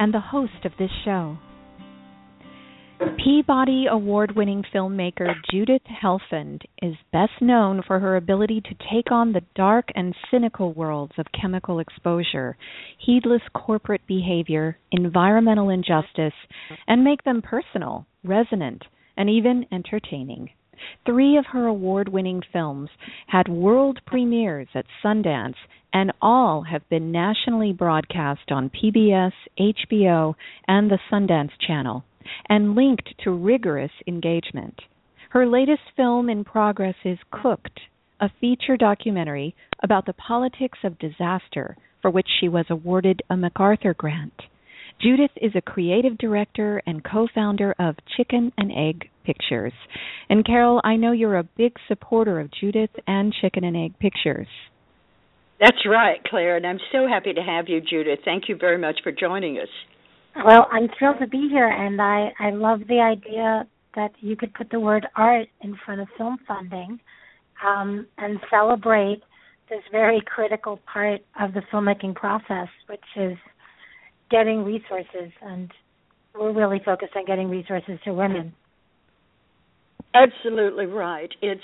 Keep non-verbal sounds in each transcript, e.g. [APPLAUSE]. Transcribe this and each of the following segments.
and the host of this show. Peabody Award winning filmmaker Judith Helfand is best known for her ability to take on the dark and cynical worlds of chemical exposure, heedless corporate behavior, environmental injustice, and make them personal, resonant, and even entertaining. Three of her award winning films had world premieres at Sundance, and all have been nationally broadcast on PBS, HBO, and the Sundance Channel and linked to rigorous engagement. Her latest film in progress is Cooked, a feature documentary about the politics of disaster for which she was awarded a MacArthur Grant. Judith is a creative director and co founder of Chicken and Egg Pictures. And Carole, I know you're a big supporter of Judith and Chicken and Egg Pictures. That's right, Claire, and I'm so happy to have you, Judith. Thank you very much for joining us. Well, I'm thrilled to be here, and I I love the idea that you could put the word art in front of film funding, um, and celebrate this very critical part of the filmmaking process, which is getting resources, and we're really focused on getting resources to women. Absolutely right. It's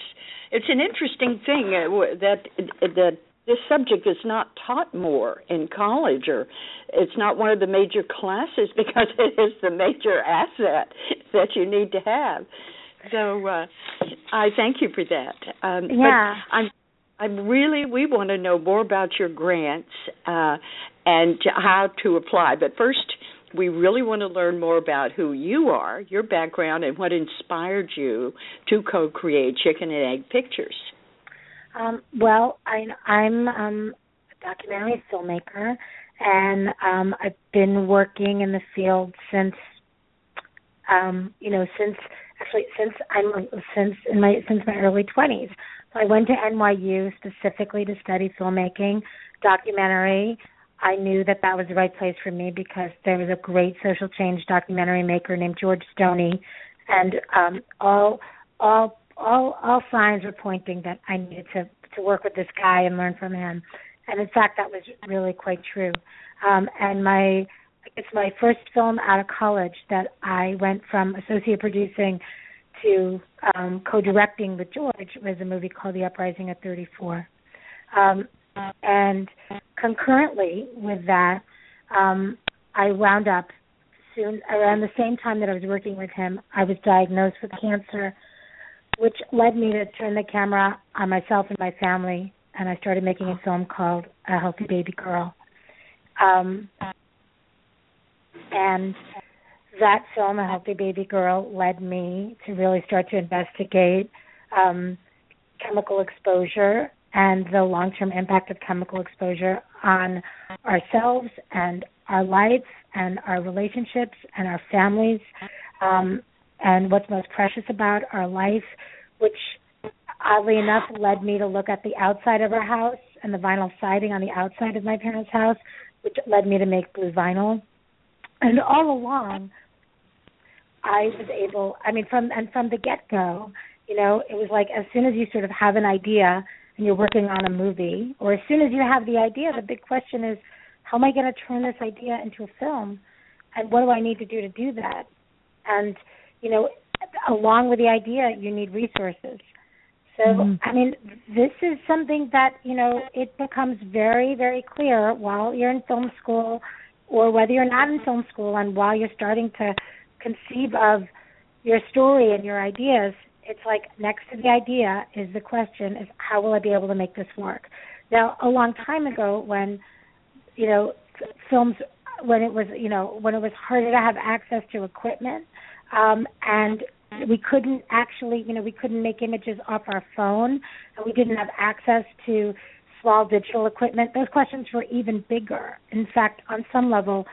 it's an interesting thing uh, that that this subject is not taught more in college or it's not one of the major classes [LAUGHS] because it is the major asset that you need to have so uh i thank you for that um yeah i'm i'm really we want to know more about your grants uh and how to apply but first we really want to learn more about who you are your background and what inspired you to co-create chicken and egg pictures um, well, I, I'm um, a documentary filmmaker, and um, I've been working in the field since, um, you know, since actually since I'm since in my since my early 20s. So I went to NYU specifically to study filmmaking, documentary. I knew that that was the right place for me because there was a great social change documentary maker named George Stoney, and um, all all all all signs were pointing that I needed to to work with this guy and learn from him. And in fact, that was really quite true. Um, and my it's my first film out of college that I went from associate producing to um, co-directing with George was a movie called The Uprising at 34. Um, and concurrently with that, um, I wound up soon around the same time that I was working with him. I was diagnosed with cancer which led me to turn the camera on myself and my family, and I started making a film called A Healthy Baby Girl. Um, and that film, A Healthy Baby Girl, led me to really start to investigate um, chemical exposure and the long term impact of chemical exposure on ourselves and our lives and our relationships and our families. Um, and what's most precious about our life, which oddly enough led me to look at the outside of our house and the vinyl siding on the outside of my parents' house, which led me to make blue vinyl. And all along, I was able. I mean, from and from the get go, you know, it was like as soon as you sort of have an idea and you're working on a movie, or as soon as you have the idea, the big question is, how am I going to turn this idea into a film, and what do I need to do to do that? And you know, along with the idea, you need resources. So, mm-hmm. I mean, this is something that, you know, it becomes very, very clear while you're in film school or whether you're not in film school and while you're starting to conceive of your story and your ideas, it's like next to the idea is the question is how will I be able to make this work? Now, a long time ago when, you know, films when it was, you know, when it was harder to have access to equipment, um, and we couldn't actually, you know, we couldn't make images off our phone, and we didn't have access to small digital equipment. Those questions were even bigger. In fact, on some level,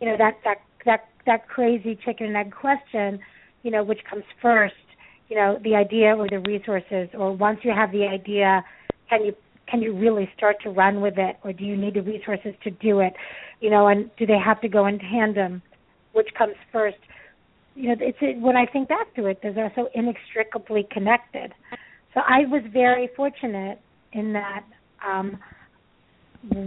you know, that that that that crazy chicken and egg question, you know, which comes first, you know, the idea or the resources, or once you have the idea, can you can you really start to run with it, or do you need the resources to do it, you know, and do they have to go in tandem, which comes first? You know, it's it, when I think back to it, those are so inextricably connected. So I was very fortunate in that um,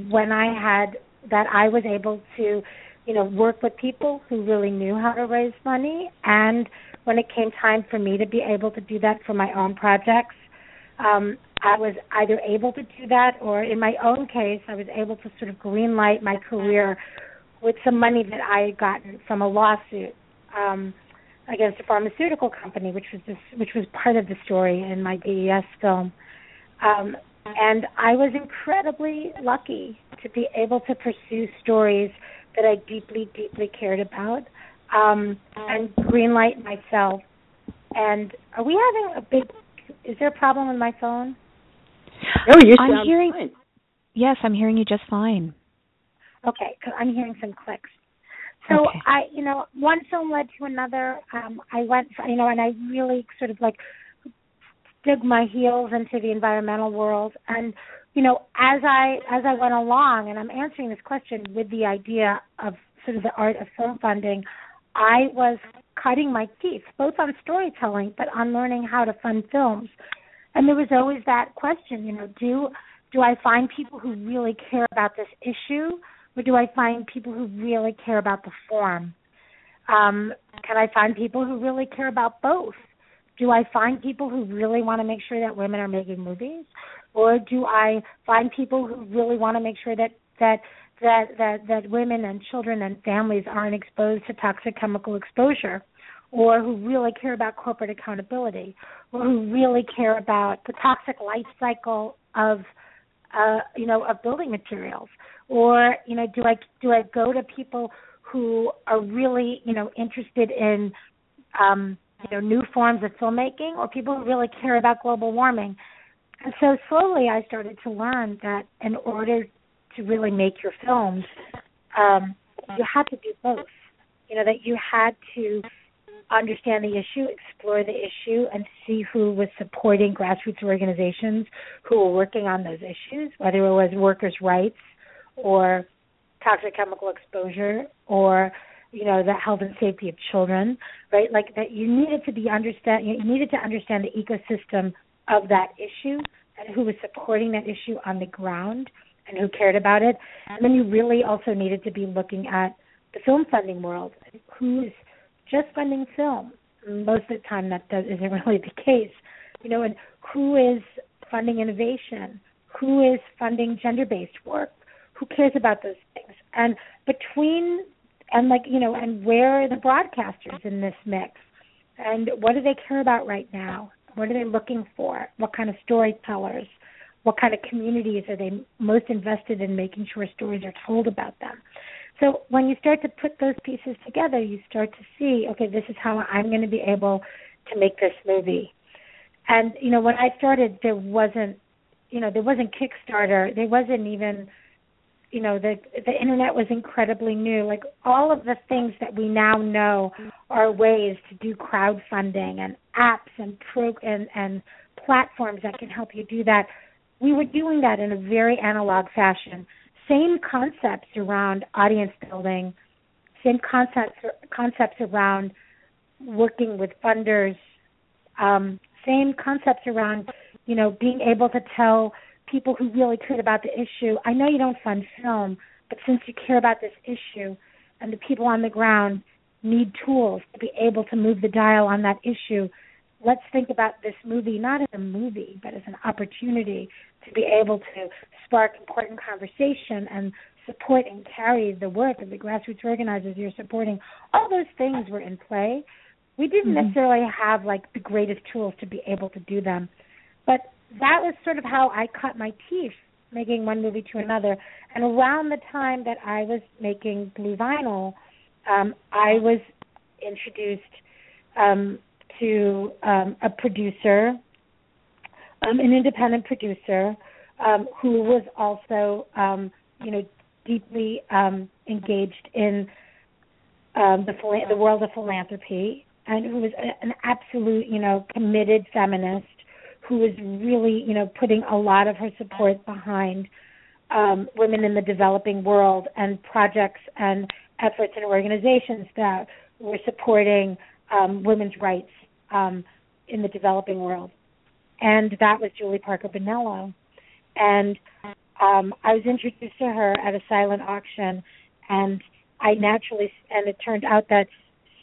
when I had that I was able to, you know, work with people who really knew how to raise money and when it came time for me to be able to do that for my own projects, um, I was either able to do that or in my own case I was able to sort of green light my career with some money that I had gotten from a lawsuit um against a pharmaceutical company which was this which was part of the story in my DES film. Um and I was incredibly lucky to be able to pursue stories that I deeply, deeply cared about, um, and greenlight myself. And are we having a big? Is there a problem with my phone? No, you I'm hearing. fine. Yes, I'm hearing you just fine. Okay, 'cause I'm hearing some clicks. So Okay. I, you know, one film led to another. Um, I went, you know, and I really sort of like dug my heels into the environmental world, and you know, as I as I went along, and I'm answering this question with the idea of sort of the art of film funding, I was cutting my teeth both on storytelling, but on learning how to fund films. And there was always that question, you know, do do I find people who really care about this issue, or do I find people who really care about the form? Um, can I find people who really care about both? Do I find people who really want to make sure that women are making movies, or do I find people who really want to make sure that that that that that women and children and families aren't exposed to toxic chemical exposure? or who really care about corporate accountability, or who really care about the toxic life cycle of uh, you know of building materials, or you know do I do I go to people who are really you know interested in um, you know new forms of filmmaking, or people who really care about global warming? And so slowly I started to learn that in order to really make your films, um, you had to do both. You know that you had to understand the issue, explore the issue, and see who was supporting grassroots organizations who were working on those issues, whether it was workers' rights or toxic chemical exposure or you know the health and safety of children, right? Like that you needed to be understand you needed to understand the ecosystem of that issue and who was supporting that issue on the ground and who cared about it. And then you really also needed to be looking at the film funding world. Who's just funding film. Most of the time, that does, isn't [LAUGHS] really the case. You know, and who is funding innovation? Who is funding gender-based work? Who cares about those things? And between and like you know, and where are the broadcasters in this mix? And what do they care about right now? What are they looking for? What kind of storytellers? What kind of communities are they most invested in making sure stories are told about them? So when you start to put those pieces together, you start to see, okay, this is how I'm going to be able to make this movie. And you know, when I started, there wasn't, you know, there wasn't Kickstarter. There wasn't even, you know, the the internet was incredibly new. Like all of the things that we now know are ways to do crowdfunding and apps and pro and and platforms that can help you do that. We were doing that in a very analog fashion same concepts around audience building, same concepts concepts around working with funders, um, same concepts around you know being able to tell people who really cared about the issue. I know you don't fund film, but since you care about this issue, and the people on the ground need tools to be able to move the dial on that issue. Let's think about this movie not as a movie, but as an opportunity to be able to spark important conversation and support and carry the work of the grassroots organizers you're supporting. All those things were in play. We didn't Mhm. necessarily have like the greatest tools to be able to do them, but that was sort of how I cut my teeth making one movie to another. And around the time that I was making Blue Vinyl, um, I was introduced um, to um, a producer, um, an independent producer, um, who was also, um, you know, deeply um, engaged in um, the the world of philanthropy, and who was a, an absolute, you know, committed feminist who was really, you know, putting a lot of her support behind women in the developing world and projects and efforts and organizations that were supporting um, women's rights um, in the developing world. And that was Julie Parker Benello. And um, I was introduced to her at a silent auction, and I naturally, and it turned out that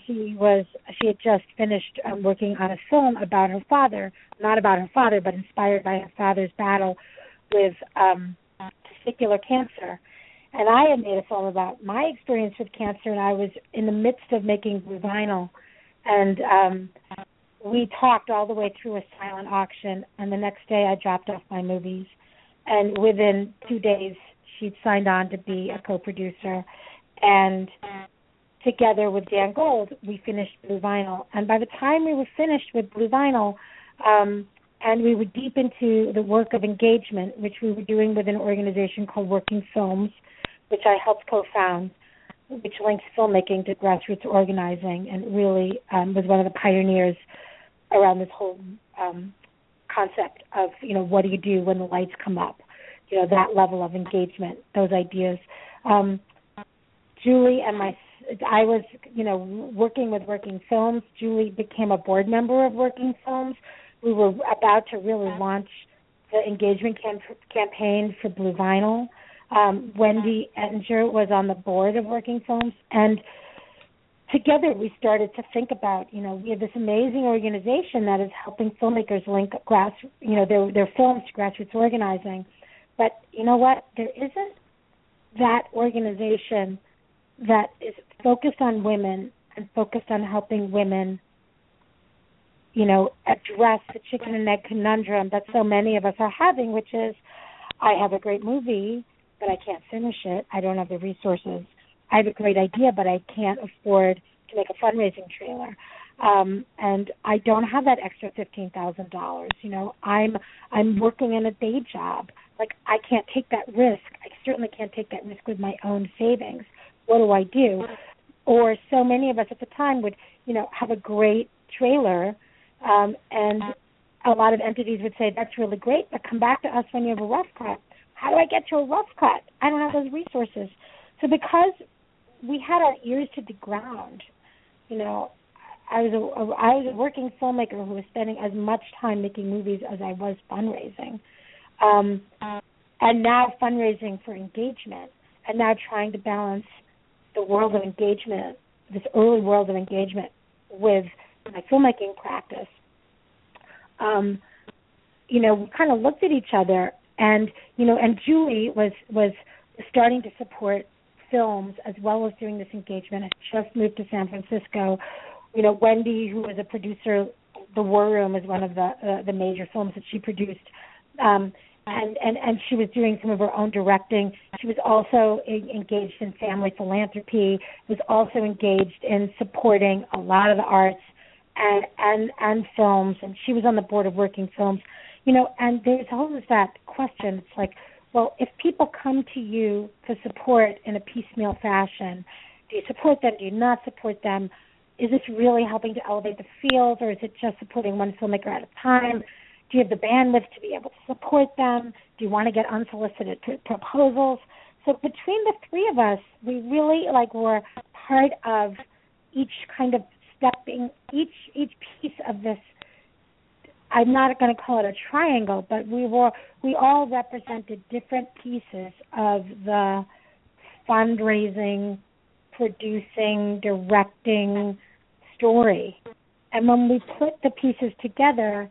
she was she had just finished um, working on a film about her father, not about her father, but inspired by her father's battle with um, testicular cancer. And I had made a film about my experience with cancer, and I was in the midst of making blue vinyl, and um, we talked all the way through a silent auction. And the next day, I dropped off my movies, and within two days, she'd signed on to be a co-producer, and together with Dan Gold, we finished Blue Vinyl. And by the time we were finished with Blue Vinyl, um, and we were deep into the work of engagement, which we were doing with an organization called Working Films, which I helped co-found, which links filmmaking to grassroots organizing, and really um, was one of the pioneers around this whole um, concept of you know what do you do when the lights come up, you know that level of engagement, those ideas. Um, Julie and my I was, you know, working with Working Films. Julie became a board member of Working Films. We were about to really launch the engagement camp- campaign for Blue Vinyl. Um, Wendy Ettinger was on the board of Working Films, and together we started to think about, you know, we have this amazing organization that is helping filmmakers link grass, you know, their their films to grassroots organizing. But you know what? There isn't that organization that is focused on women and focused on helping women you know address the chicken and egg conundrum that so many of us are having which is i have a great movie but i can't finish it i don't have the resources i have a great idea but i can't afford to make a fundraising trailer um and i don't have that extra fifteen thousand dollars you know i'm i'm working in a day job like i can't take that risk i certainly can't take that risk with my own savings what do I do? Or so many of us at the time would, you know, have a great trailer, um, and a lot of entities would say that's really great, but come back to us when you have a rough cut. How do I get to a rough cut? I don't have those resources. So because we had our ears to the ground, you know, I was a, a I was a working filmmaker who was spending as much time making movies as I was fundraising, um, and now fundraising for engagement, and now trying to balance the world of engagement, this early world of engagement with my filmmaking practice, um, you know, we kind of looked at each other, and you know, and Julie was was starting to support films as well as doing this engagement. I just moved to San Francisco. You know, Wendy, who was a producer, The War Room is one of the uh, the major films that she produced. Um, and and and she was doing some of her own directing. She was also engaged in family philanthropy. Was also engaged in supporting a lot of the arts and and and films. And she was on the board of Working Films. You know, and there's always that question. It's like, well, if people come to you for support in a piecemeal fashion, do you support them? Do you not support them? Is this really helping to elevate the field, or is it just supporting one filmmaker at a time? Do you have the bandwidth to be able to support them? Do you want to get unsolicited proposals? So between the three of us, we really like were part of each kind of stepping each each piece of this I'm not going to call it a triangle, but we were we all represented different pieces of the fundraising, producing, directing story. And when we put the pieces together,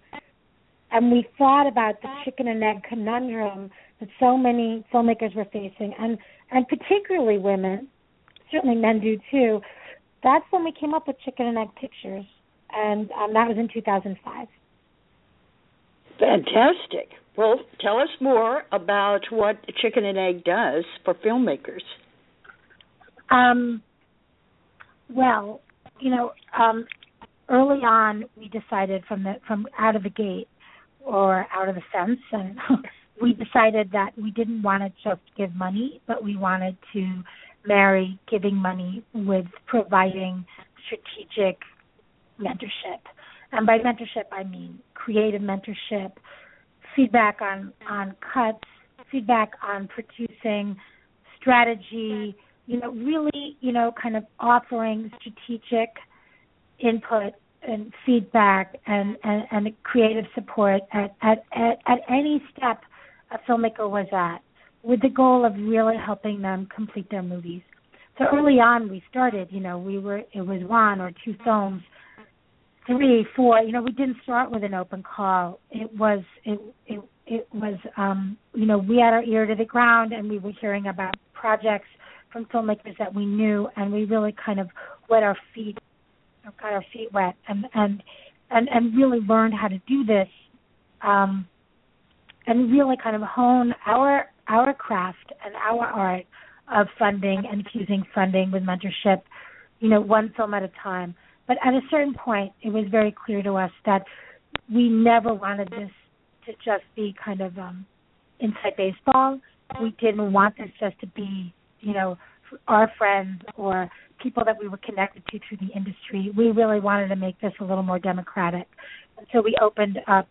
and we thought about the chicken and egg conundrum that so many filmmakers were facing, and and particularly women, certainly men do too. That's when we came up with Chicken and Egg Pictures, and um, that was in 2005. Fantastic. Well, tell us more about what Chicken and Egg does for filmmakers. Um, well, you know, um, early on we decided from the from out of the gate or out of the fence and [LAUGHS] we decided that we didn't want to just give money but we wanted to marry giving money with providing strategic mentorship. And by mentorship, I mean creative mentorship, feedback on on cuts, feedback on producing, strategy. You know, really, you know, kind of offering strategic input and feedback and, and, and creative support at, at, at, at any step a filmmaker was at with the goal of really helping them complete their movies. So early on we started, you know, we were it was one or two films, three, four, you know, we didn't start with an open call. It was it it it was um you know, we had our ear to the ground and we were hearing about projects from filmmakers that we knew and we really kind of wet our feet got our feet wet and and and and really learned how to do this um and really kind of hone our our craft and our art of funding and infusing funding with mentorship, you know, one film at a time. But at a certain point, it was very clear to us that we never wanted this to just be kind of um, inside baseball. We didn't want this just to be, you know, our friends or people that we were connected to through the industry. We really wanted to make this a little more democratic. And so we opened up,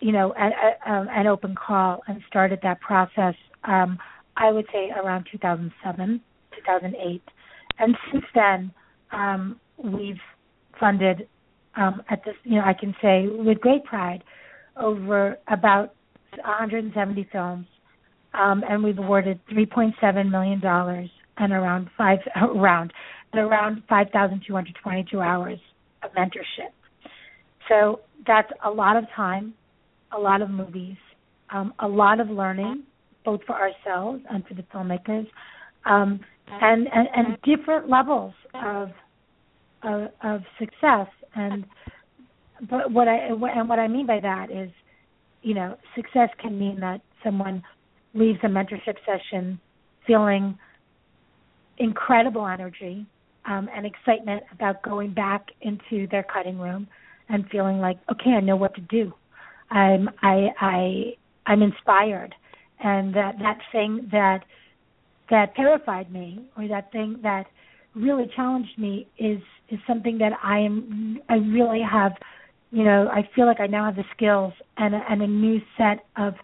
you know, a, a, an open call and started that process. Um, I would say around 2007, 2008, and since then um, we've funded um, at this, you know, I can say with great pride over about 170 films, um, and we've awarded 3.7 million dollars and around five [LAUGHS] around and around 5,222 hours of mentorship. So that's a lot of time, a lot of movies, um, a lot of learning, both for ourselves and for the filmmakers, um, and, and, and different levels of, of of success. And but what I and what I mean by that is, you know, success can mean that someone leaves a mentorship session feeling incredible energy um, and excitement about going back into their cutting room and feeling like, okay, I know what to do. I'm I I I'm inspired and that that thing that that terrified me or that thing that really challenged me is is something that I am I really have you know I feel like I now have the skills and a, and a new set of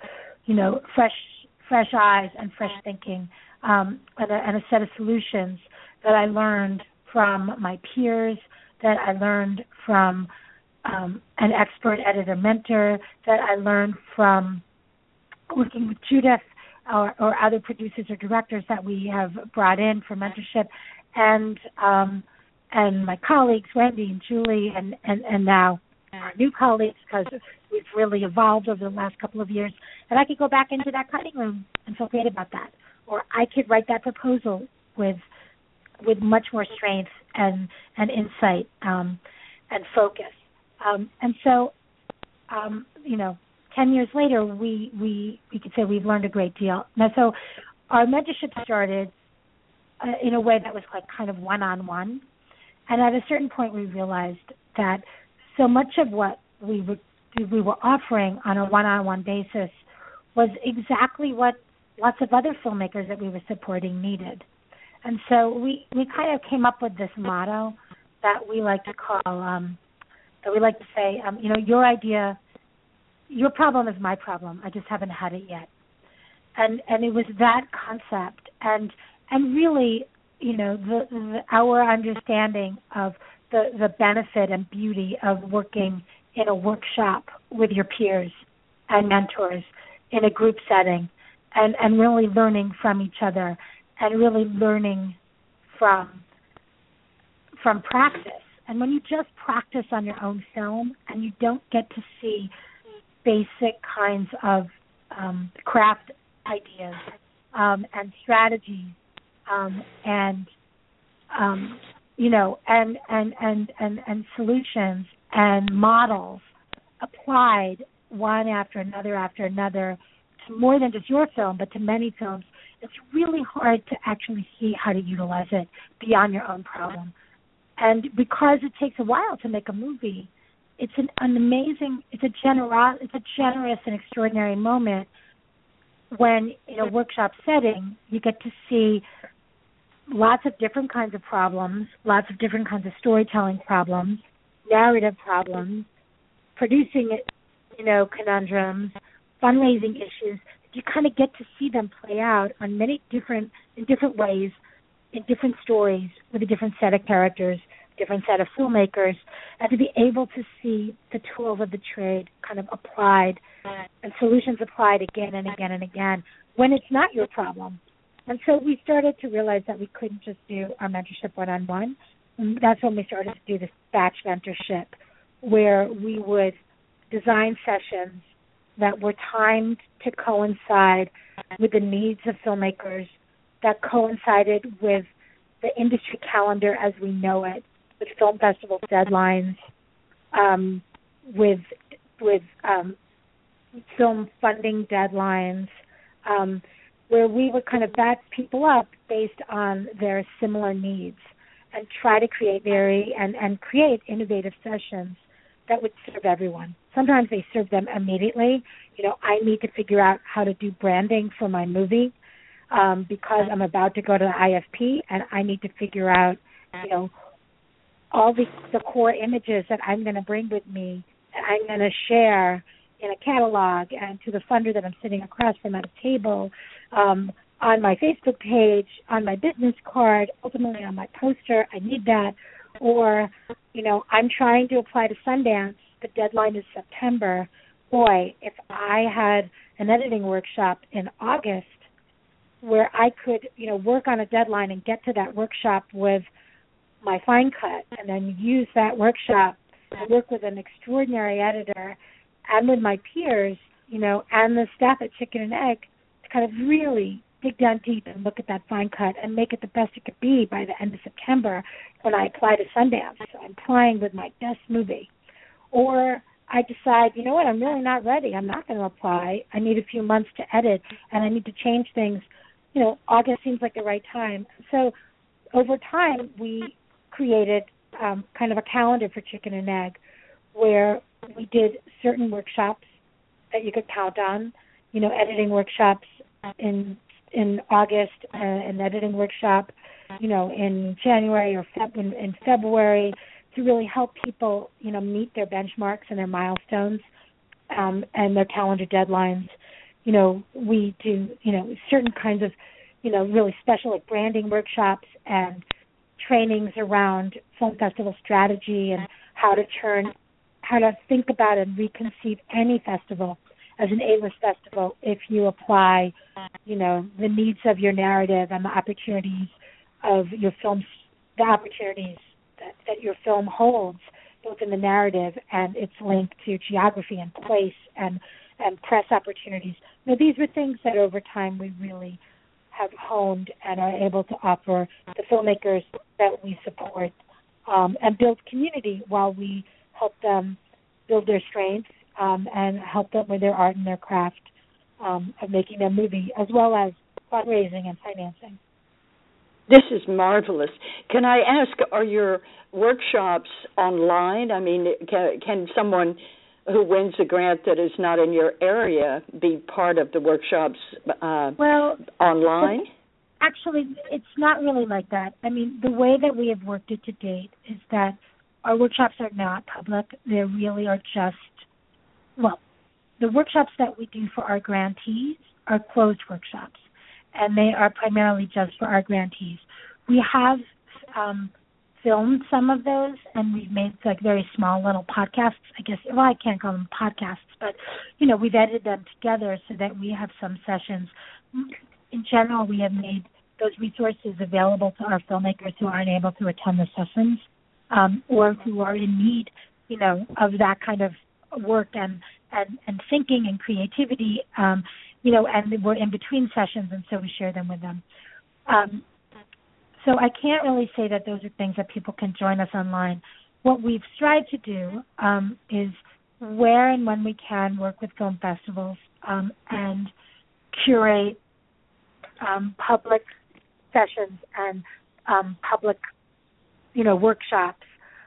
you know fresh fresh eyes and fresh thinking um, and, a, and a set of solutions that I learned from my peers that I learned from um, an expert editor mentor that I learned from working with Judith or, or other producers or directors that we have brought in for mentorship, and um, and my colleagues Wendy and Julie, and and and now our new colleagues because we've really evolved over the last couple of years. And I could go back into that cutting room and feel great about that, or I could write that proposal with with much more strength and and insight um, and focus. Um, and so, um, you know, ten years later, we we we could say we've learned a great deal. Now, so our mentorship started uh, in a way that was like kind of one on one, and at a certain point, we realized that so much of what we were we were offering on a one on one basis was exactly what lots of other filmmakers that we were supporting needed. And so we we kind of came up with this motto that we like to call um that we like to say, um, you know, your idea your problem is my problem. I just haven't had it yet. And and it was that concept and and really, you know, the, the our understanding of the the benefit and beauty of working in a workshop with your peers and mentors in a group setting and and really learning from each other and really learning from from practice. And when you just practice on your own film and you don't get to see basic kinds of um, craft ideas um, and strategies um, and um, you know and, and and and and solutions and models applied one after another after another to more than just your film but to many films. It's really hard to actually see how to utilize it beyond your own problem. And because it takes a while to make a movie it's an, an amazing it's a generous it's a generous and extraordinary moment when in a workshop setting you get to see lots of different kinds of problems, lots of different kinds of storytelling problems, narrative problems, producing you know conundrums, fundraising issues. You kind of get to see them play out on many different in different ways, in different stories with a different set of characters, different set of filmmakers, and to be able to see the tools of the trade kind of applied and solutions applied again and again and again when it's not your problem. And so we started to realize that we couldn't just do our mentorship one on one. That's when we started to do this batch mentorship, where we would design sessions that were timed to coincide with the needs of filmmakers, that coincided with the industry calendar as we know it, with film festival deadlines, um, with with um, film funding deadlines, um, where we would kind of back people up based on their similar needs and try to create very and, and create innovative sessions that would serve everyone. Sometimes they serve them immediately. You know, I need to figure out how to do branding for my movie um, because I'm about to go to the IFP and I need to figure out, you know, all the the core images that I'm going to bring with me that I'm going to share in a catalog and to the funder that I'm sitting across from at a table, um, on my Facebook page, on my business card, ultimately on my poster. I need that. Or, you know, I'm trying to apply to Sundance. The deadline is September. Boy, if I had an editing workshop in August where I could, you know, work on a deadline and get to that workshop with my fine cut and then use that workshop work with an extraordinary editor and with my peers, you know, and the staff at Chicken and Egg to kind of really dig down deep and look at that fine cut and make it the best it could be by the end of September when I apply to Sundance. So I'm applying with my best movie. Or I decide, you know what, I'm really not ready. I'm not going to apply. I need a few months to edit and I need to change things. You know, August seems like the right time. So over time, we created um, kind of a calendar for Chicken and Egg where we did certain workshops that you could count on. You know, editing workshops in in August, uh, an editing workshop, you know, in January or Feb- in, in February to really help people, you know, meet their benchmarks and their milestones um, and their calendar deadlines. You know, we do, you know, certain kinds of, you know, really special like branding workshops and trainings around film festival strategy and how to turn how to think about and reconceive any festival as an A-list festival if you apply, you know, the needs of your narrative and the opportunities of your film's the opportunities that, that your film holds, both in the narrative and its link to geography and place and and press opportunities. Now, these were things that over time we really have honed and are able to offer the filmmakers that we support um, and build community while we help them build their strengths um, and help them with their art and their craft um, of making their movie, as well as fundraising and financing. This is marvelous. Can I ask, are your workshops online? I mean, can, can someone who wins a grant that is not in your area be part of the workshops uh, well, online? Actually, it's not really like that. I mean, the way that we have worked it to date is that our workshops are not public. They really are just, well, the workshops that we do for our grantees are closed workshops, and they are primarily just for our grantees. We have um, filmed some of those, and we've made like very small little podcasts. I guess well, I can't call them podcasts, but you know, we've edited them together so that we have some sessions. In general, we have made those resources available to our filmmakers who aren't able to attend the sessions um, or who are in need, you know, of that kind of work and and, and thinking and creativity, um, you know, and we're in between sessions, and so we share them with them. Um, so I can't really say that those are things that people can join us online. What we've strived to do um, is where and when we can work with film festivals um, and curate um, public sessions and um, public you know workshops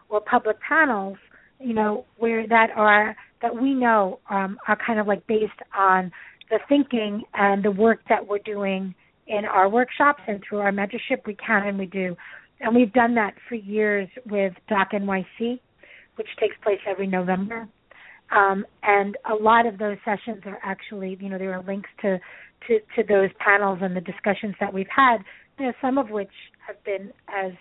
or public panels you know where that are that we know um, are kind of like based on the thinking and the work that we're doing in our workshops and through our mentorship, we can and we do. And we've done that for years with Doc NYC, which takes place every November. Um, and a lot of those sessions are actually, you know, there are links to, to, to those panels and the discussions that we've had, you know, some of which have been as,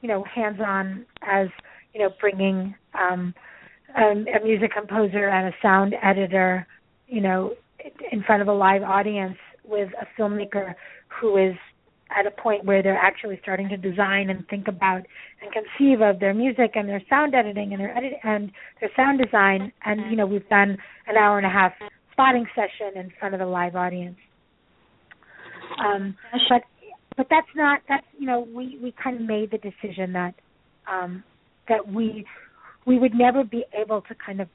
you know, hands-on as, you know, bringing um, um, a music composer and a sound editor, you know, in front of a live audience with a filmmaker who is at a point where they're actually starting to design and think about and conceive of their music and their sound editing and their edit and their sound design. And you know we've done an hour and a half spotting session in front of a live audience. Um but but that's not that's you know we we kind of made the decision that um that we we would never be able to kind of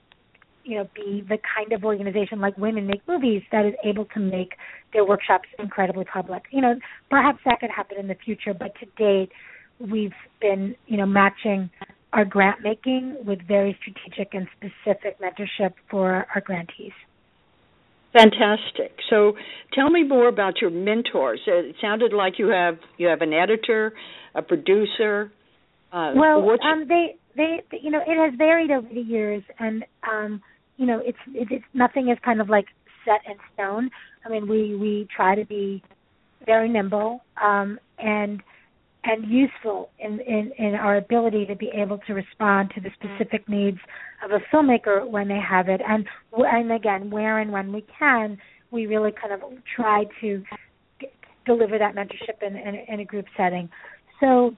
you know be the kind of organization like women make movies that is able to make their workshops incredibly public. You know perhaps that could happen in the future but to date we've been you know matching our grant making with very strategic and specific mentorship for our grantees fantastic. So tell me more about your mentors. It sounded like you have you have an editor a producer uh, well um, they they you know it has varied over the years and um you know it's it's nothing is kind of like set in stone. I mean we we try to be very nimble um and and useful in, in in our ability to be able to respond to the specific needs of a filmmaker when they have it. And and again where and when we can we really kind of try to deliver that mentorship in, in, in a group setting. So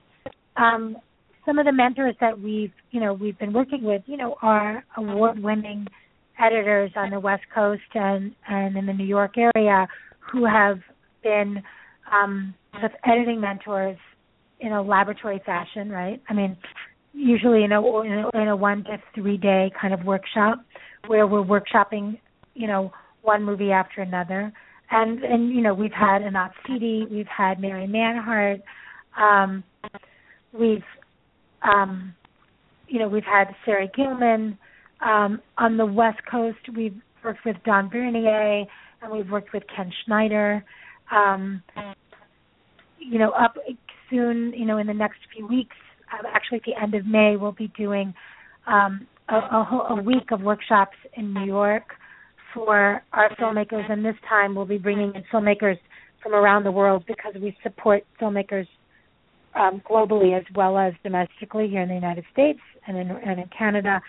um some of the mentors that we've you know we've been working with you know are award winning editors on the west coast and and in the new york area who have been um sort of editing mentors in a laboratory fashion right i mean usually in a in a, one to three day kind of workshop where we're workshopping you know one movie after another and and you know we've had Enat Sidi, we've had Mary Manhardt, um, we've um, you know, we've had Sarah Gilman. Um, on the West Coast, we've worked with Don Bernier, and we've worked with Ken Schneider. Um, you know, up soon, you know, in the next few weeks, uh, actually at the end of May, we'll be doing um, a, a, a week of workshops in New York for our filmmakers, and this time we'll be bringing in filmmakers from around the world because we support filmmakers um, globally as well as domestically here in the United States and in, and in Canada.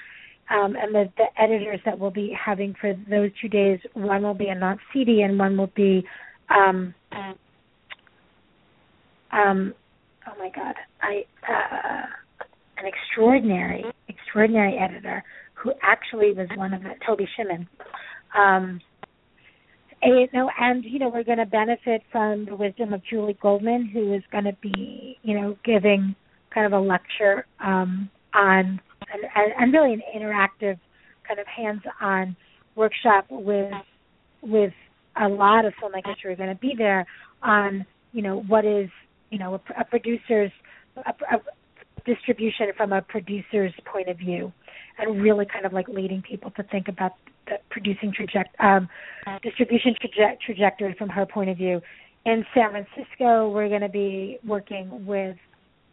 Um, and the, the editors that we'll be having for those two days, one will be Enat Sidi and one will be, um, um, oh my God, I uh, an extraordinary, extraordinary editor who actually was one of the Toby Shimin. Um, you know, and you know, we're going to benefit from the wisdom of Julie Goldman, who is going to be, you know, giving kind of a lecture um, on and, and really an interactive, kind of hands-on workshop with with a lot of filmmakers who are going to be there on, you know, what is, you know, a, a producer's a, a distribution from a producer's point of view, and really kind of like leading people to think about the producing traject- um, distribution traje- trajectory from her point of view. In San Francisco, we're going to be working with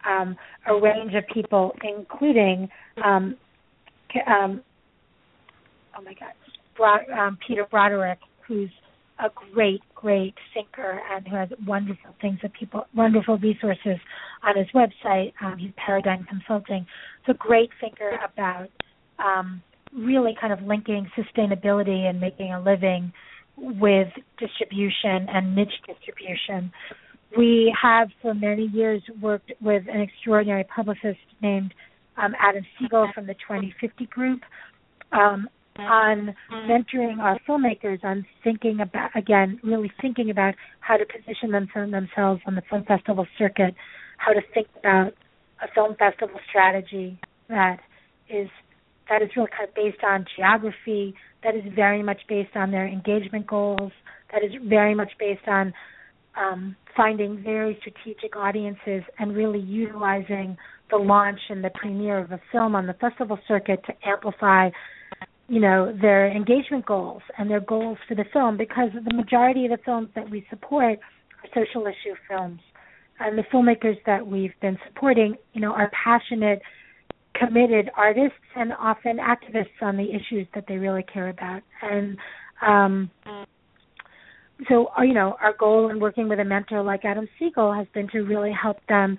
um, a range of people, including um, um, oh my God, Bro- um, Peter Broderick, who's a great, great thinker and who has wonderful things that people, wonderful resources on his website. Um, he's Paradigm Consulting. So great thinker about um, really kind of linking sustainability and making a living with distribution and niche distribution. We have for many years worked with an extraordinary publicist named um, Adam Segal from the 2050 Group um, on mentoring our filmmakers on thinking about, again, really thinking about how to position them, themselves on the film festival circuit, how to think about a film festival strategy that is that is really kind of based on geography, that is very much based on their engagement goals, that is very much based on um, finding very strategic audiences and really utilizing the launch and the premiere of a film on the festival circuit to amplify you know their engagement goals and their goals for the film because the majority of the films that we support are social issue films. And the filmmakers that we've been supporting, you know, are passionate, committed artists and often activists on the issues that they really care about. And um, so, uh, you know, our goal in working with a mentor like Adam Segal has been to really help them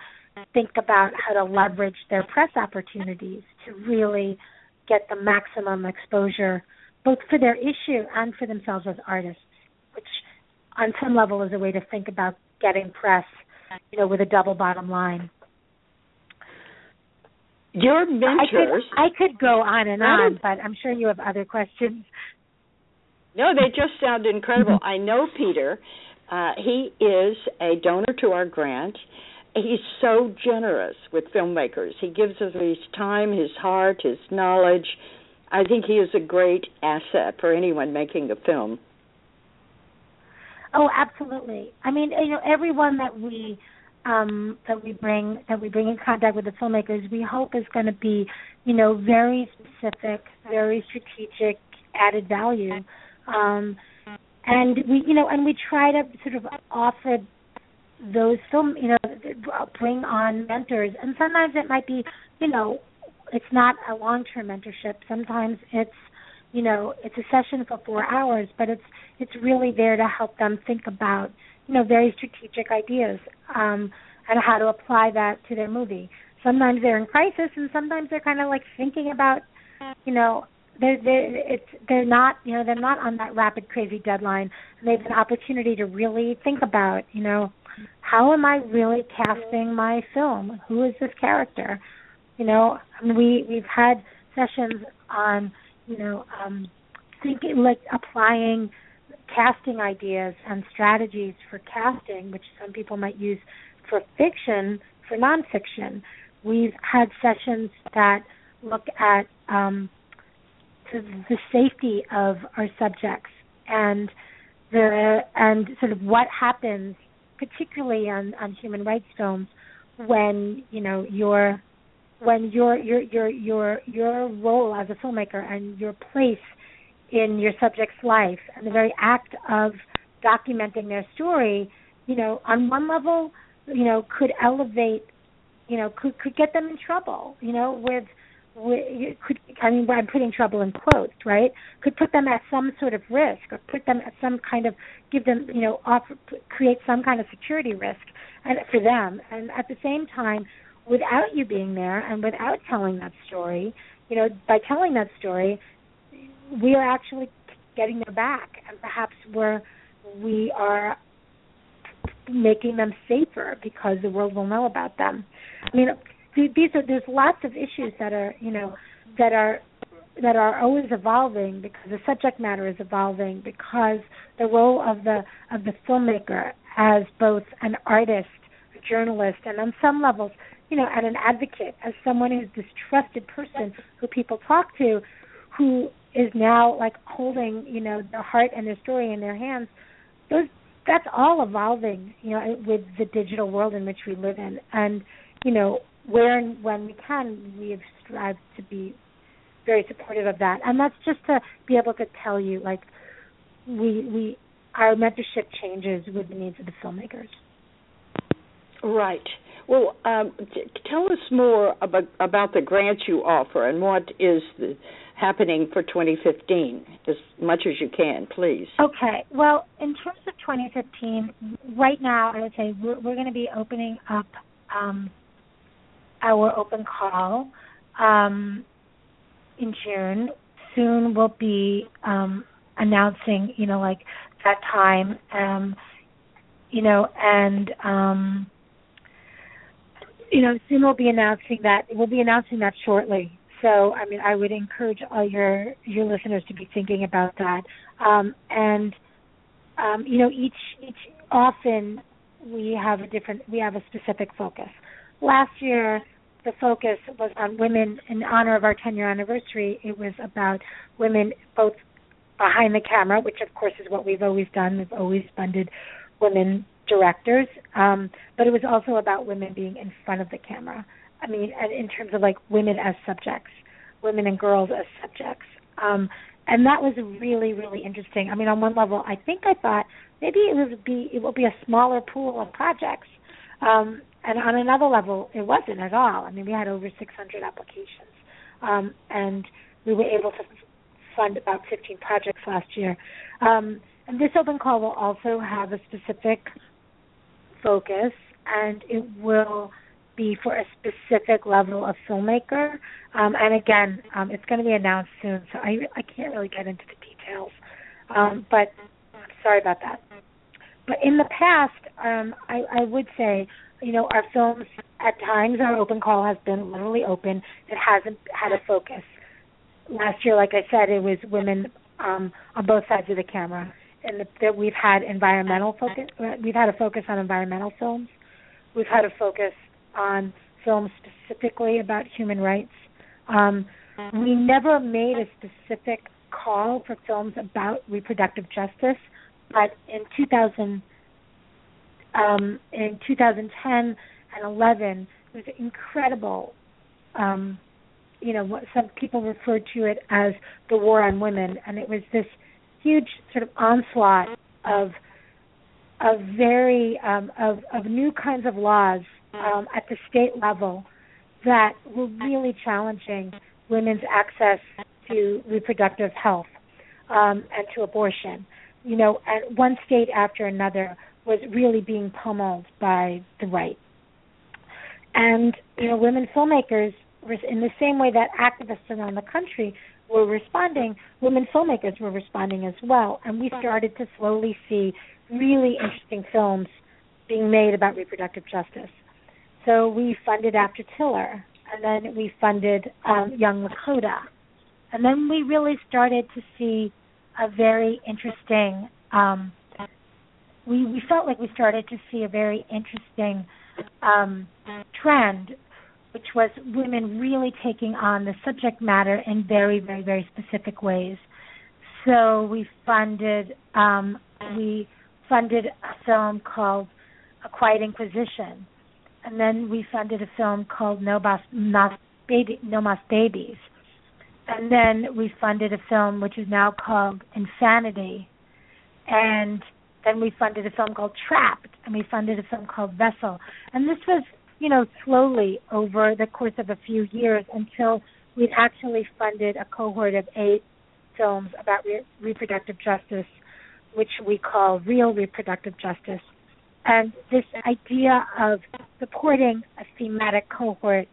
think about how to leverage their press opportunities to really get the maximum exposure, both for their issue and for themselves as artists, which on some level is a way to think about getting press, you know, with a double bottom line. Your mentors. I could, I could go on and on, but I'm sure you have other questions. No, they just sound incredible. I know Peter. Uh, he is a donor to our grant. He's so generous with filmmakers. He gives us his time, his heart, his knowledge. I think he is a great asset for anyone making a film. Oh, absolutely. I mean, you know, everyone that we um, that we bring that we bring in contact with the filmmakers, we hope is going to be, you know, very specific, very strategic, added value. Um, and we, you know, and we try to sort of offer those film, you know, bring on mentors. And sometimes it might be, you know, it's not a long-term mentorship. Sometimes it's, you know, it's a session for four hours, but it's it's really there to help them think about, you know, very strategic ideas um, and how to apply that to their movie. Sometimes they're in crisis, and sometimes they're kind of like thinking about, you know, they're they're it's they're not you know they're not on that rapid crazy deadline they have an opportunity to really think about you know how am I really casting my film? Who is this character? You know we we've had sessions on you know um thinking like applying casting ideas and strategies for casting which some people might use for fiction for nonfiction. We've had sessions that look at um the safety of our subjects and the and sort of what happens particularly on on human rights films when you know your when your your your your your role as a filmmaker and your place in your subject's life and the very act of documenting their story you know on one level you know could elevate you know could could get them in trouble you know with could I mean I'm putting trouble in quotes, right? Could put them at some sort of risk, or put them at some kind of give them you know offer create some kind of security risk and for them, and at the same time, without you being there and without telling that story, you know, by telling that story, we are actually getting their back, and perhaps we're we are making them safer because the world will know about them. I mean, these are there's lots of issues that are you know that are that are always evolving because the subject matter is evolving because the role of the of the filmmaker as both an artist, a journalist, and on some levels, you know, and an advocate, as someone who's this trusted person who people talk to, who is now like holding, you know, their heart and their story in their hands. Those that's all evolving, you know, with the digital world in which we live in, and you know, where and when we can, we have strived to be very supportive of that. And that's just to be able to tell you, like, we we our mentorship changes with the needs of the filmmakers. Right. Well, um, t- tell us more about about the grant you offer and what is the, happening for 2015, as much as you can, please. Okay. Well, in terms of 2015, right now, I would say we're, we're going to be opening up um, our open call um, in June. Soon we'll be um, announcing, you know, like that time, um, you know, and um, you know, soon we'll be announcing that. We'll be announcing that shortly. So, I mean, I would encourage all your your listeners to be thinking about that. Um, and um, you know, each each often we have a different we have a specific focus. Last year the focus was on women in honor of our 10 year anniversary. It was about women both behind the camera, which of course is what we've always done. We've always funded women directors, um, but it was also about women being in front of the camera. I mean, in terms of like women as subjects, women and girls as subjects. Um, and that was really really interesting. I mean, on one level, I think I thought maybe it would be it will be a smaller pool of projects, um, and on another level, it wasn't at all. I mean, we had over 600 applications, um, and we were able to fund about 15 projects last year. Um, and this open call will also have a specific focus, and it will be for a specific level of filmmaker. Um, and again, um, it's going to be announced soon, so I I can't really get into the details. Um, but sorry about that. But in the past, um, I, I would say, you know, our films at times our open call has been literally open. It hasn't had a focus. Last year, like I said, it was women um, on both sides of the camera, and that we've had environmental focus. We've had a focus on environmental films. We've had a focus on films specifically about human rights. Um, we never made a specific call for films about reproductive justice, but in 2000, um, in 2010 and 11, it was incredible. Um, you know, what some people referred to it as the war on women, and it was this huge sort of onslaught of of very um, of of new kinds of laws um, at the state level that were really challenging women's access to reproductive health um, and to abortion. You know, and one state after another was really being pummeled by the right. And you know, women filmmakers, in the same way that activists around the country were responding, women filmmakers were responding as well, and we started to slowly see really interesting films being made about reproductive justice. So we funded After Tiller, and then we funded um, Young Lakota, and then we really started to see a very interesting. Um, we we felt like we started to see a very interesting um, trend, which was women really taking on the subject matter in very very very specific ways. So we funded um, we funded a film called A Quiet Inquisition, and then we funded a film called No Mas, Baby, No Mas Babies, and then we funded a film which is now called Insanity, and then we funded a film called Trapped, and we funded a film called Vessel, and this was you know slowly over the course of a few years until we'd actually funded a cohort of eight films about re- reproductive justice, which we call Real Reproductive Justice. And this idea of supporting a thematic cohort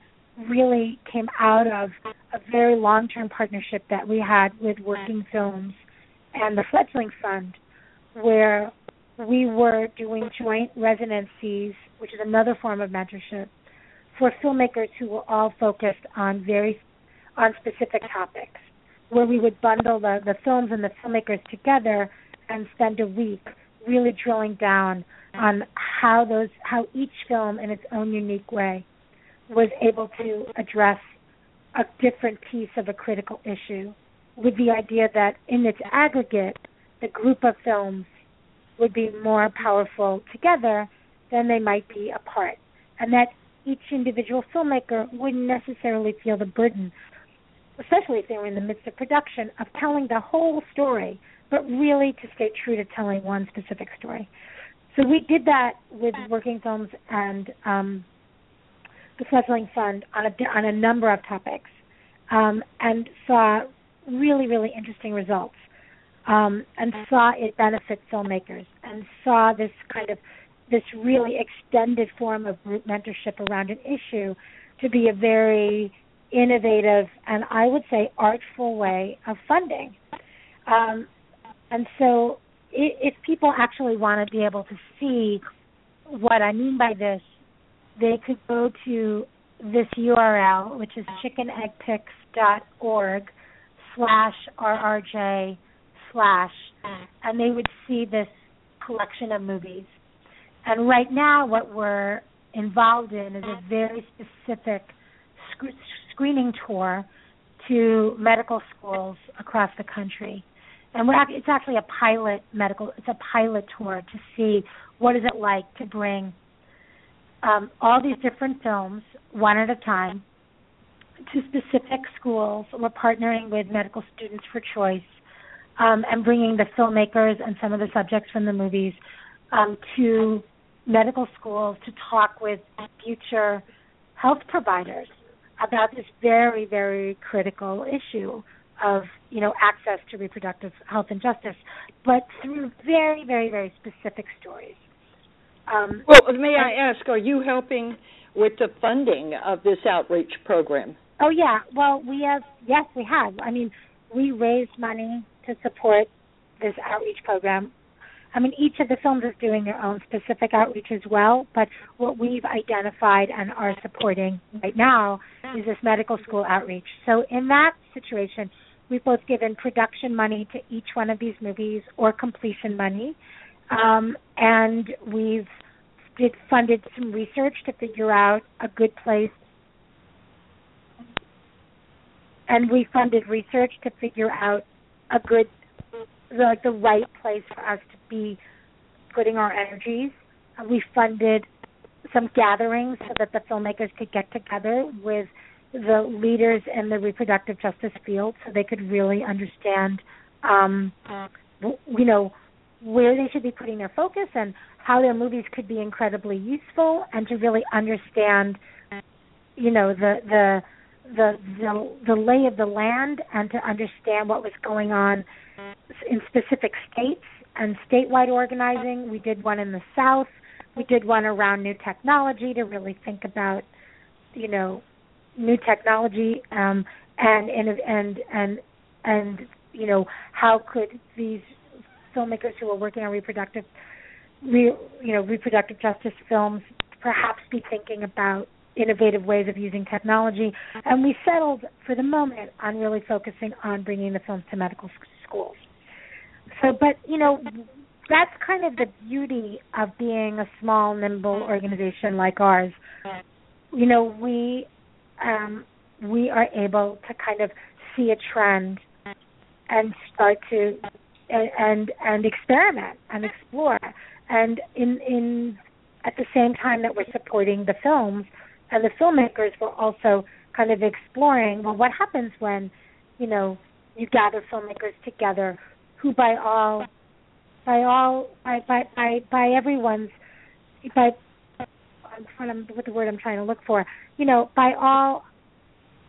really came out of a very long term partnership that we had with Working Films and the Fledgling Fund, where we were doing joint residencies, which is another form of mentorship, for filmmakers who were all focused on very on specific topics, where we would bundle the, the films and the filmmakers together and spend a week really drilling down on how those how each film in its own unique way was able to address a different piece of a critical issue with the idea that in its aggregate the group of films would be more powerful together than they might be apart. And that each individual filmmaker wouldn't necessarily feel the burden especially if they were in the midst of production of telling the whole story but really to stay true to telling one specific story. So we did that with Working Films and um, the Fledgling Fund on a on a number of topics, um, and saw really really interesting results, um, and saw it benefit filmmakers, and saw this kind of this really extended form of group mentorship around an issue to be a very innovative and I would say artful way of funding. Um, and so if people actually want to be able to see what I mean by this, they could go to this URL, which is chickeneggpics.org slash RRJ slash, and they would see this collection of movies. And right now, what we're involved in is a very specific sc- screening tour to medical schools across the country and we're it's actually a pilot medical it's a pilot tour to see what is it like to bring um, all these different films one at a time to specific schools. We're partnering with Medical Students for Choice um, and bringing the filmmakers and some of the subjects from the movies um, to medical schools to talk with future health providers about this very, very critical issue of you know access to reproductive health and justice, but through very, very, very specific stories. Um, well, may I ask, are you helping with the funding of this outreach program? Oh yeah, well we have yes we have. I mean, we raised money to support this outreach program I mean, each of the films is doing their own specific outreach as well, but what we've identified and are supporting right now is this medical school outreach. So in that situation, we've both given production money to each one of these movies or completion money, um, and we've did funded some research to figure out a good place and we funded research to figure out a good like the right place for us to be putting our energies. Uh, we funded some gatherings so that the filmmakers could get together with the leaders in the reproductive justice field so they could really understand um you know where they should be putting their focus and how their movies could be incredibly useful and to really understand you know the the the the, the lay of the land and to understand what was going on in specific states and statewide organizing. We did one in the South. We did one around new technology to really think about, you know, new technology um, and and and and and you know how could these filmmakers who are working on reproductive, re, you know, reproductive justice films perhaps be thinking about innovative ways of using technology. And we settled for the moment on really focusing on bringing the films to medical schools. So, but you know, that's kind of the beauty of being a small, nimble organization like ours. You know, we um, we are able to kind of see a trend and start to and and experiment and explore and in in at the same time that we're supporting the films and the filmmakers we're also kind of exploring well what happens when you know you gather filmmakers together who by all by all by by by, by everyone's by I'm what the word I'm trying to look for. You know, by all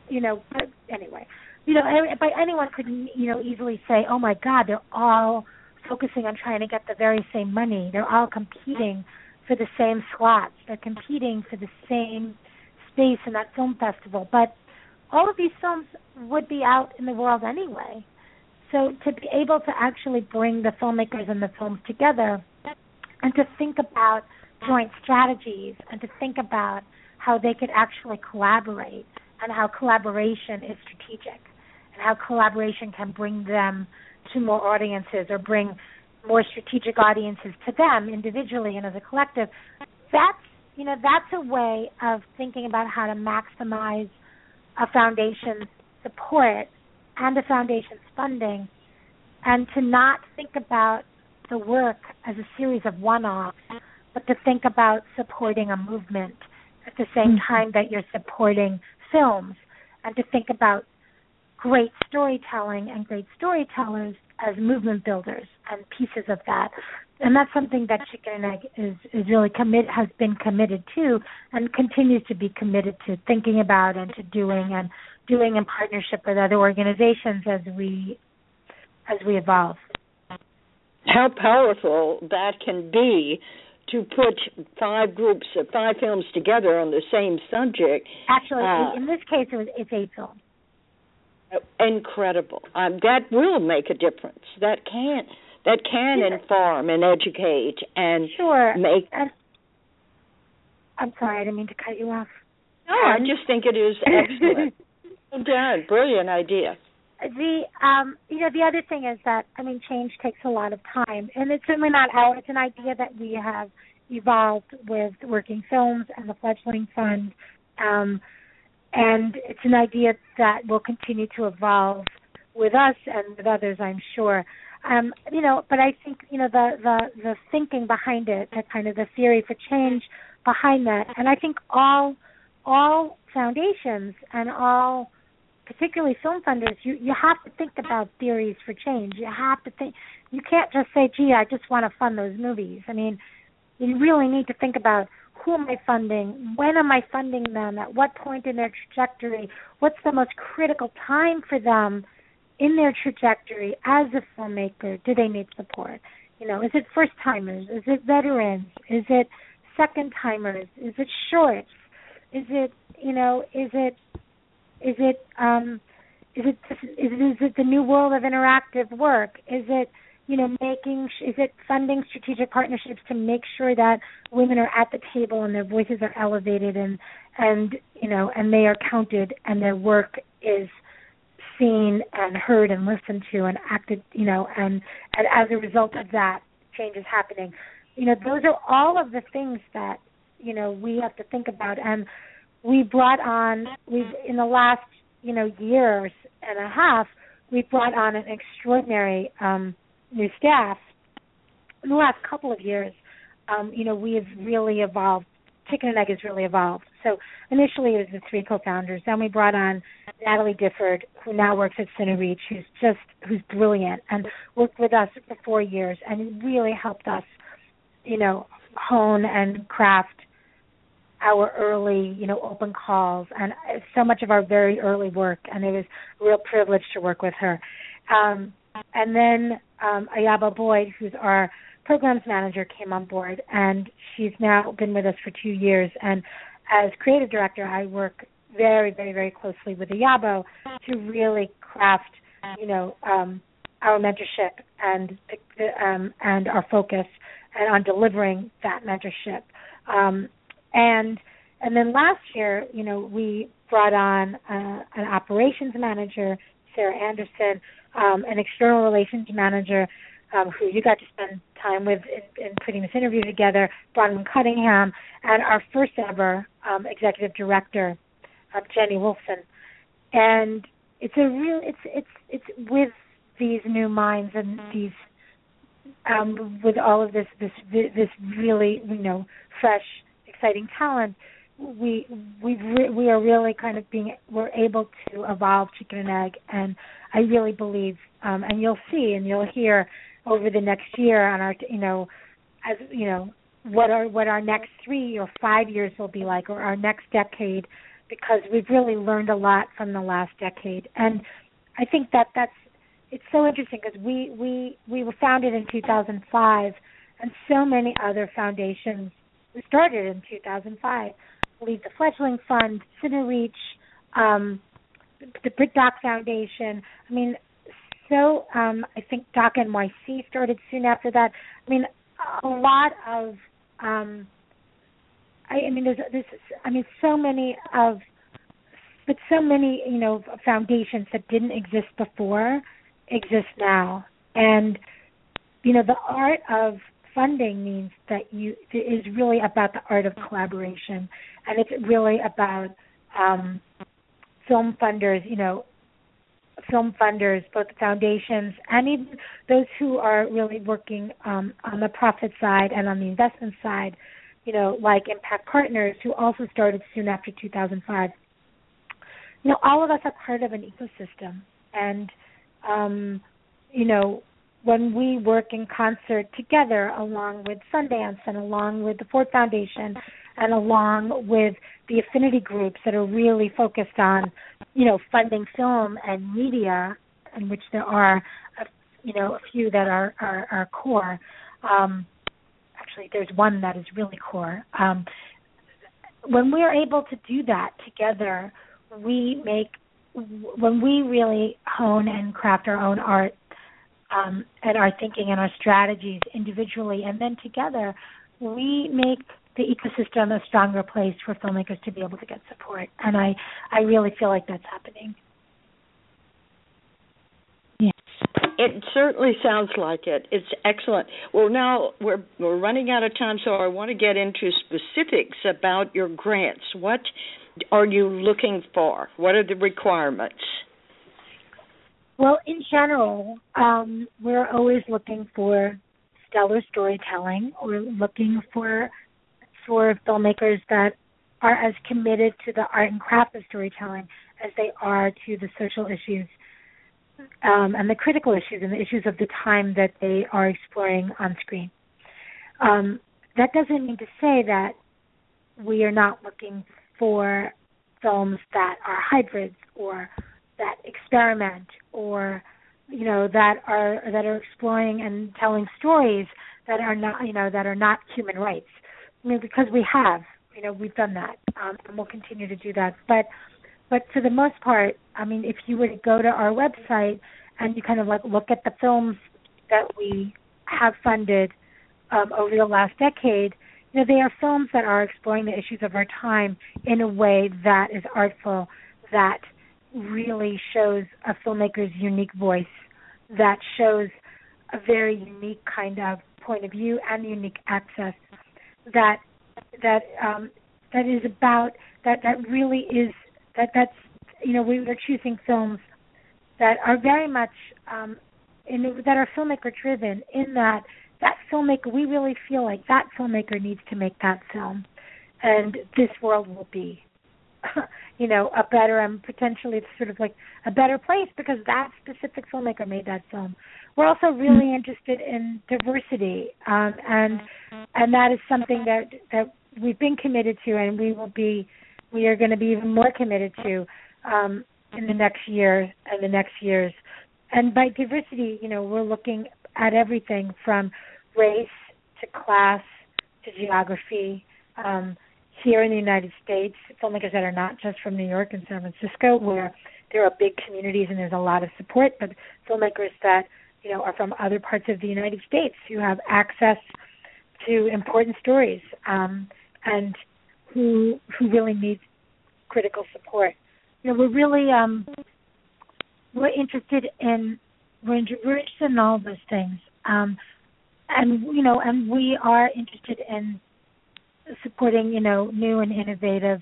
you know, but anyway, you know, by anyone could you know easily say, "Oh my God, they're all focusing on trying to get the very same money. They're all competing for the same slots. They're competing for the same space in that film festival." But all of these films would be out in the world anyway. So to be able to actually bring the filmmakers and the films together and to think about joint strategies and to think about how they could actually collaborate and how collaboration is strategic and how collaboration can bring them to more audiences or bring more strategic audiences to them individually and as a collective that's you know that's a way of thinking about how to maximize a foundation's support and a foundation's funding, and to not think about the work as a series of one offs, but to think about supporting a movement at the same mm-hmm. time that you're supporting films, and to think about great storytelling and great storytellers as movement builders and pieces of that. And that's something that Chicken and Egg is, is really commit has been committed to and continues to be committed to thinking about and to doing and doing in partnership with other organizations as we as we evolve. How powerful that can be to put five groups of five films together on the same subject. Actually, uh, in this case, it was, it's eight films. Incredible. Um, that will make a difference. That can that can yeah. inform and educate and sure. make. I'm sorry, I didn't mean to cut you off. No, I just think it is [LAUGHS] excellent. well done. Brilliant idea. The um you know the other thing is that I mean change takes a lot of time and it's certainly not out. It's an idea that we have evolved with working films and the fledgling fund. Um and it's an idea that will continue to evolve with us and with others I'm sure. Um, you know, but I think, you know, the, the the thinking behind it, the kind of the theory for change behind that, and I think all all foundations and all particularly film funders, you you have to think about theories for change. You have to think. You can't just say, "Gee, I just want to fund those movies." I mean, you really need to think about who am I funding? When am I funding them? At what point in their trajectory? What's the most critical time for them in their trajectory as a filmmaker? Do they need support? You know, is it first timers? Is it veterans? Is it second timers? Is it shorts? Is it you know? Is it is it um is it is it, is it the new world of interactive work? Is it you know making is it funding strategic partnerships to make sure that women are at the table and their voices are elevated and and you know and they are counted and their work is seen and heard and listened to and acted you know and and as a result of that change is happening. You know those are all of the things that you know we have to think about. And we brought on we've in the last you know years and a half we brought on an extraordinary um new staff in the last couple of years um you know we have really evolved. Chicken and egg has really evolved. So initially it was the three co-founders. Then we brought on natalie difford who now works at cinereach who's just who's brilliant and worked with us for four years and really helped us you know hone and craft our early, you know, open calls and so much of our very early work, and it was a real privilege to work with her. Um, and then um, Ayaba Boyd, who's our programs manager, came on board, and she's now been with us for two years. And as creative director, I work very, very, very closely with Ayaba to really craft, you know, um, our mentorship and um, and our focus and on delivering that mentorship. Um, and and then last year, you know, we brought on uh, an operations manager, Sarah Anderson, um, an external relations manager, um, who you got to spend time with in, in putting this interview together, Bronwyn Cunningham, and our first ever um, executive director, uh, Jenni Wolfson. And it's a real, it's it's it's with these new minds and these um, with all of this this this really you know fresh exciting talent, we we re- we are really kind of being we're able to evolve chicken and egg, and I really believe, um, and you'll see and you'll hear over the next year on our you know as you know what our what our next three or five years will be like, or our next decade, because we've really learned a lot from the last decade, and I think that that's it's so interesting because we we we were founded in 2005, and so many other foundations started in 2005. Believe the Fledgling Fund, CineReach, um, the Brit Doc Foundation. I mean, so um, I think Doc NYC started soon after that. I mean, a lot of. Um, I, I mean, there's, there's, I mean, so many of, but so many, you know, foundations that didn't exist before exist now, and you know, the art of funding means that you it is really about the art of collaboration, and it's really about um, film funders, you know, film funders, both the foundations and even those who are really working um, on the profit side and on the investment side, you know, like Impact Partners, who also started soon after 2005. You know, all of us are part of an ecosystem, and um, you know, when we work in concert together along with Sundance and along with the Ford Foundation and along with the affinity groups that are really focused on, you know, funding film and media, in which there are, a, you know, a few that are are, are core. Um, actually, there's one that is really core. Um, when we are able to do that together, we make when we really hone and craft our own art um, and our thinking and our strategies individually, and then together, we make the ecosystem a stronger place for filmmakers to be able to get support. And I, I really feel like that's happening. Yes. It certainly sounds like it. It's excellent. Well, now we're we're running out of time, so I want to get into specifics about your grants. What are you looking for? What are the requirements? Well, in general, um, we're always looking for stellar storytelling. We're looking for for filmmakers that are as committed to the art and craft of storytelling as they are to the social issues um, and the critical issues and the issues of the time that they are exploring on screen. Um, that doesn't mean to say that we are not looking for films that are hybrids or that experiment or you know that are that are exploring and telling stories that are not you know that are not human rights. I mean because we have you know we've done that um, and we'll continue to do that. But but for the most part, I mean if you were to go to our website and you kind of like look at the films that we have funded um, over the last decade, you know they are films that are exploring the issues of our time in a way that is artful that really shows a filmmaker's unique voice that shows a very unique kind of point of view and unique access that that um, that is about that that really is that that's you know we are choosing films that are very much um, in that are filmmaker driven in that that filmmaker we really feel like that filmmaker needs to make that film. And this world will be [LAUGHS] you know a better and potentially sort of like a better place because that specific filmmaker made that film. We're also really mm-hmm. interested in diversity um and and that is something that that we've been committed to and we will be we are going to be even more committed to um in the next year and the next years. And by diversity you know we're looking at everything from race to class to geography um here in the United States, filmmakers that are not just from New York and San Francisco, where there are big communities and there's a lot of support, but filmmakers that you know are from other parts of the United States who have access to important stories um, and who who really need critical support. You know, we're really um, we're interested in we're, we're interested in all those things, um, and you know, and we are interested in supporting you know new and innovative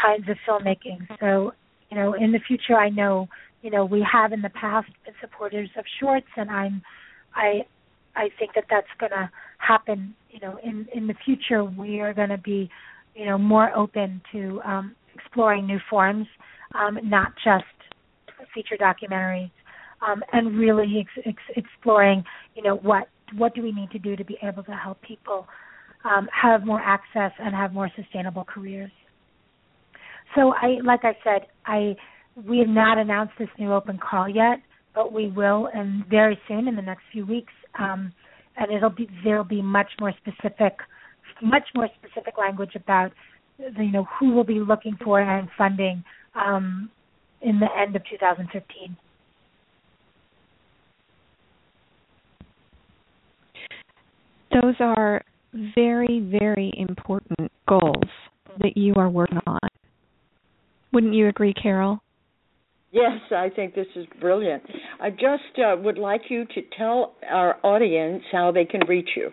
kinds of filmmaking. So you know in the future, I know you know we have in the past been supporters of shorts, and I'm I I think that that's going to happen. You know in in the future, we are going to be you know more open to um, exploring new forms, um, not just feature documentaries, um, and really ex- ex- exploring you know what what do we need to do to be able to help people um, have more access and have more sustainable careers. So I, like I said, I we have not announced this new open call yet, but we will, and very soon in the next few weeks, um, and it'll be there'll be much more specific, much more specific language about the, you know who will be looking for and funding um, in the end of 2015. Those are very, very important goals that you are working on. Wouldn't you agree, Carole? Yes, I think this is brilliant. I just uh, would like you to tell our audience how they can reach you.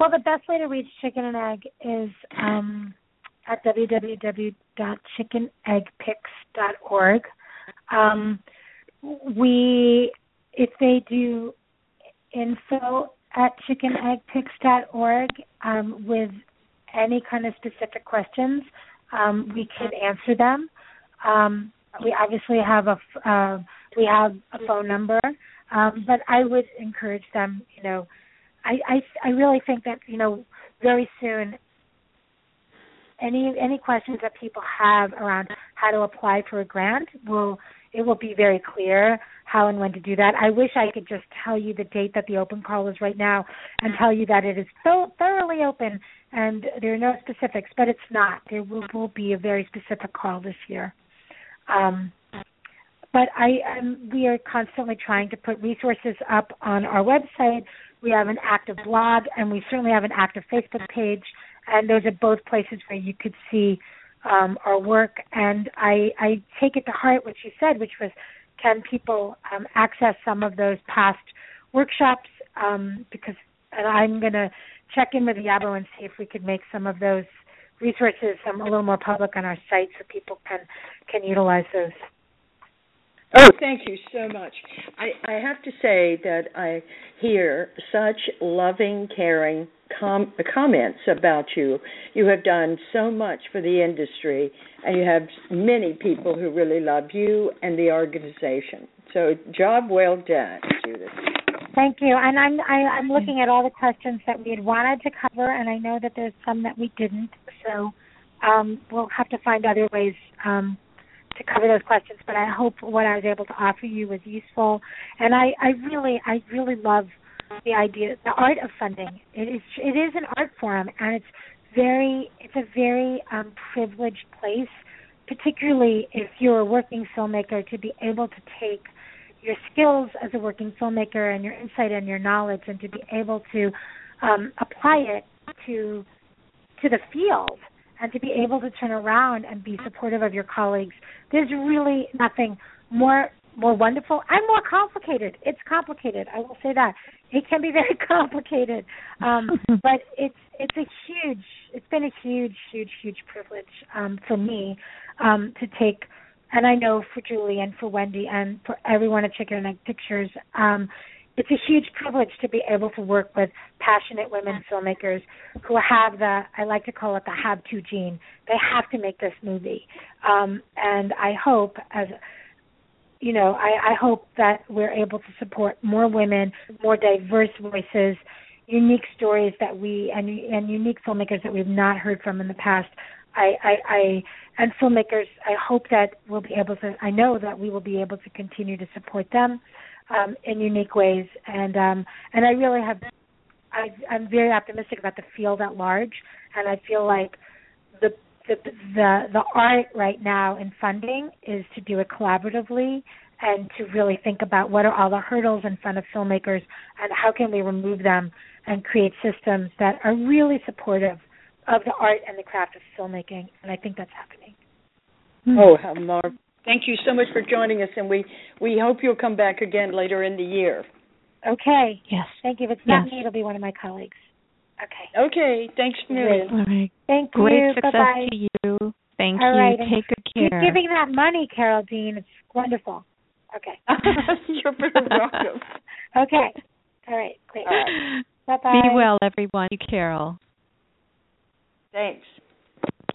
Well, the best way to reach Chicken and Egg is um, at www.chickeneggpics.org. Um, we, if they do info at chickeneggpics.org um, with any kind of specific questions. Um, we can answer them. Um, we obviously have a uh, we have a phone number, um, but I would encourage them. You know, I, I I really think that you know very soon any any questions that people have around how to apply for a grant will it will be very clear how and when to do that. I wish I could just tell you the date that the open call is right now and tell you that it is so thoroughly open and there are no specifics, but it's not. There will, will be a very specific call this year. Um, but I um, we are constantly trying to put resources up on our website. We have an active blog, and we certainly have an active Facebook page, and those are both places where you could see um, our work. And I, I take it to heart what you said, which was, can people um, access some of those past workshops? Um, because, and I'm going to check in with Yabo and see if we could make some of those resources um, a little more public on our site so people can can utilize those. Oh, thank you so much. I, I have to say that I hear such loving, caring com- comments about you. You have done so much for the industry, and you have many people who really love you and the organization. So, job well done, Judith. Thank you. And I'm I, I'm looking at all the questions that we had wanted to cover, and I know that there's some that we didn't. So um, we'll have to find other ways um, to cover those questions. But I hope what I was able to offer you was useful. And I, I really I really love the idea, the art of funding. It is it is an art form, and it's very it's a very um, privileged place, particularly if you're a working filmmaker, to be able to take your skills as a working filmmaker and your insight and your knowledge and to be able to um, apply it to to the field and to be able to turn around and be supportive of your colleagues. There's really nothing more more wonderful and more complicated. It's complicated i will say that. It can be very [LAUGHS] complicated um, [LAUGHS] but it's it's a huge it's been a huge huge huge privilege um, for me um, to take and I know for Julie and for Wendy and for everyone at Chicken and Egg Pictures, um, it's a huge privilege to be able to work with passionate women filmmakers who have the I like to call it the have to gene. They have to make this movie. Um, and I hope as you know, I, I hope that we're able to support more women, more diverse voices, unique stories that we and and unique filmmakers that we've not heard from in the past. I, I, I and filmmakers, I hope that we'll be able to. I know that we will be able to continue to support them um, in unique ways, and um, and I really have. I, I'm very optimistic about the field at large, and I feel like the the the the art right now in funding is to do it collaboratively and to really think about what are all the hurdles in front of filmmakers and how can we remove them and create systems that are really supportive of the art and the craft of filmmaking, and I think that's happening. Oh, how marvelous! Thank you so much for joining us, and we we hope you'll come back again later in the year. Okay. Yes. Thank you. If it's not me, it'll be one of my colleagues. Okay. Okay. Thanks, Miriam. All right. Thank Great you. Great success Bye-bye. to you. Thank All you. Right. Take good care. Keep giving that money, Carole Dean. It's wonderful. Okay. [LAUGHS] You're very welcome. okay. All right. Great. All right. Bye bye. Be well, everyone. You, Carole. Thanks.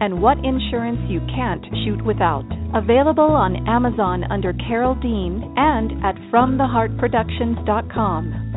and what insurance you can't shoot without. Available on Amazon under Carole Dean and at FromTheHeartProductions.com.